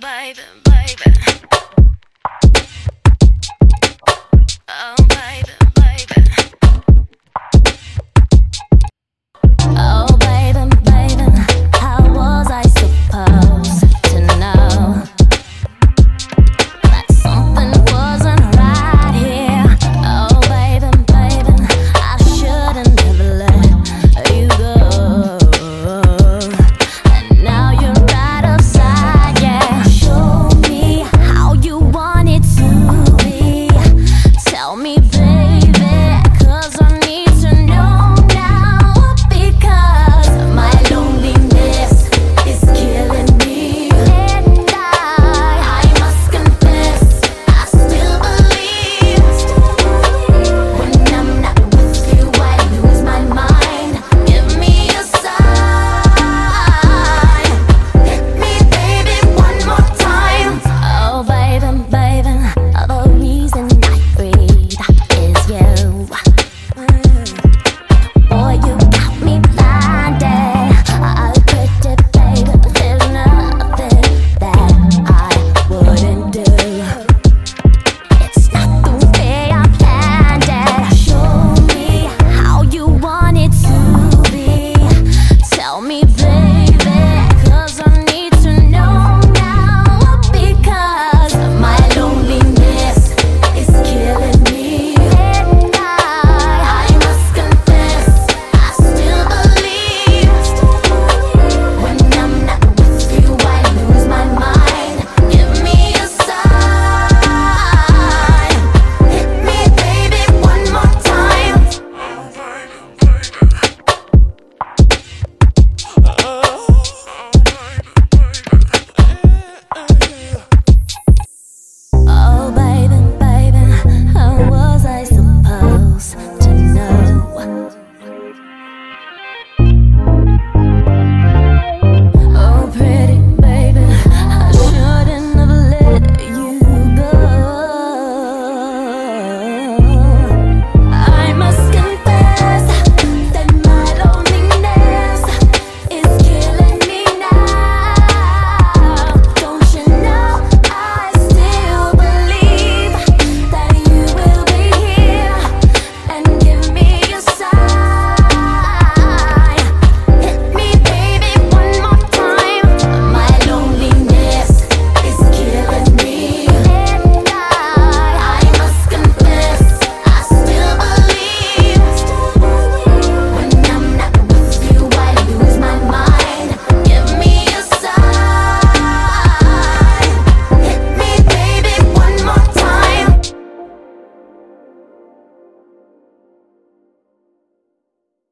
baby.